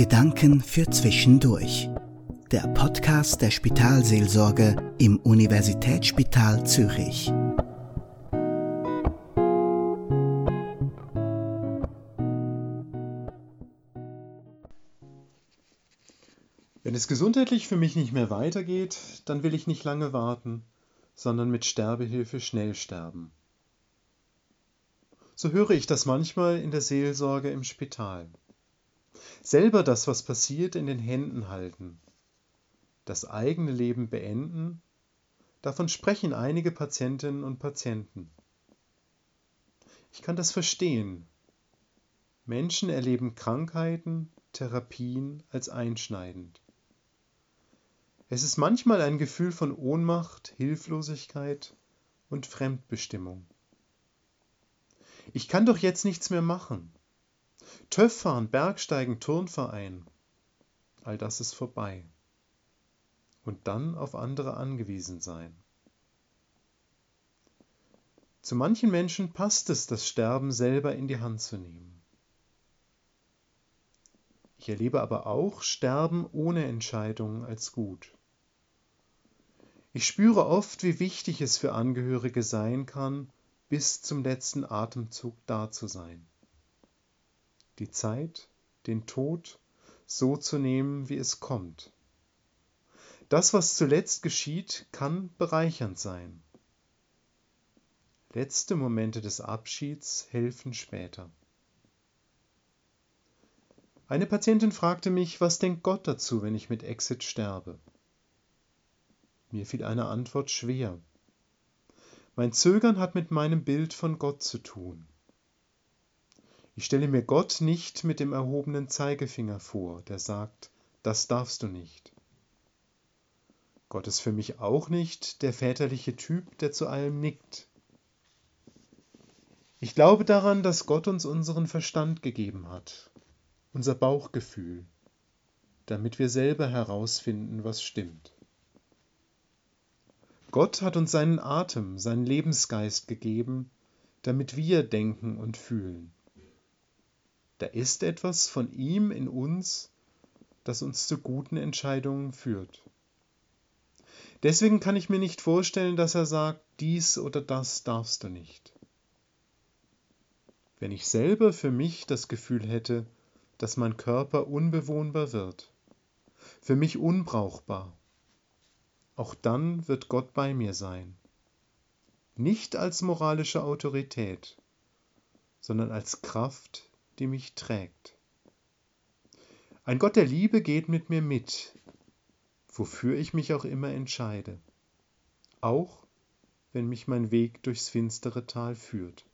Gedanken für Zwischendurch. Der Podcast der Spitalseelsorge im Universitätsspital Zürich. Wenn es gesundheitlich für mich nicht mehr weitergeht, dann will ich nicht lange warten, sondern mit Sterbehilfe schnell sterben. So höre ich das manchmal in der Seelsorge im Spital. Selber das, was passiert, in den Händen halten. Das eigene Leben beenden, davon sprechen einige Patientinnen und Patienten. Ich kann das verstehen. Menschen erleben Krankheiten, Therapien als einschneidend. Es ist manchmal ein Gefühl von Ohnmacht, Hilflosigkeit und Fremdbestimmung. Ich kann doch jetzt nichts mehr machen. TÜV fahren, Bergsteigen, Turnverein, all das ist vorbei. Und dann auf andere angewiesen sein. Zu manchen Menschen passt es, das Sterben selber in die Hand zu nehmen. Ich erlebe aber auch Sterben ohne Entscheidung als gut. Ich spüre oft, wie wichtig es für Angehörige sein kann, bis zum letzten Atemzug da zu sein. Die Zeit, den Tod so zu nehmen, wie es kommt. Das, was zuletzt geschieht, kann bereichernd sein. Letzte Momente des Abschieds helfen später. Eine Patientin fragte mich, was denkt Gott dazu, wenn ich mit Exit sterbe? Mir fiel eine Antwort schwer. Mein Zögern hat mit meinem Bild von Gott zu tun. Ich stelle mir Gott nicht mit dem erhobenen Zeigefinger vor, der sagt, das darfst du nicht. Gott ist für mich auch nicht der väterliche Typ, der zu allem nickt. Ich glaube daran, dass Gott uns unseren Verstand gegeben hat, unser Bauchgefühl, damit wir selber herausfinden, was stimmt. Gott hat uns seinen Atem, seinen Lebensgeist gegeben, damit wir denken und fühlen. Da ist etwas von ihm in uns, das uns zu guten Entscheidungen führt. Deswegen kann ich mir nicht vorstellen, dass er sagt, dies oder das darfst du nicht. Wenn ich selber für mich das Gefühl hätte, dass mein Körper unbewohnbar wird, für mich unbrauchbar, auch dann wird Gott bei mir sein. Nicht als moralische Autorität, sondern als Kraft, die mich trägt. Ein Gott der Liebe geht mit mir mit, wofür ich mich auch immer entscheide, auch wenn mich mein Weg durchs finstere Tal führt.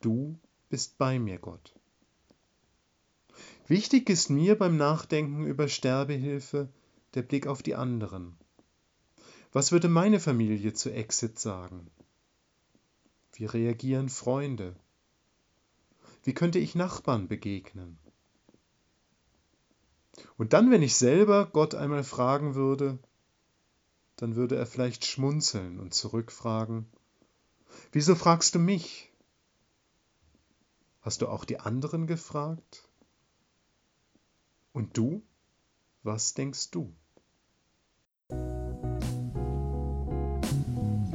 Du bist bei mir, Gott. Wichtig ist mir beim Nachdenken über Sterbehilfe der Blick auf die anderen, was würde meine Familie zu Exit sagen? Wie reagieren Freunde? Wie könnte ich Nachbarn begegnen? Und dann, wenn ich selber Gott einmal fragen würde, dann würde er vielleicht schmunzeln und zurückfragen, wieso fragst du mich? Hast du auch die anderen gefragt? Und du? Was denkst du?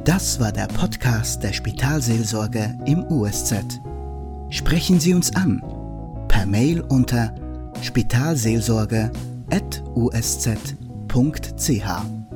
Das war der Podcast der Spitalseelsorge im USZ. Sprechen Sie uns an per Mail unter spitalseelsorge.usz.ch.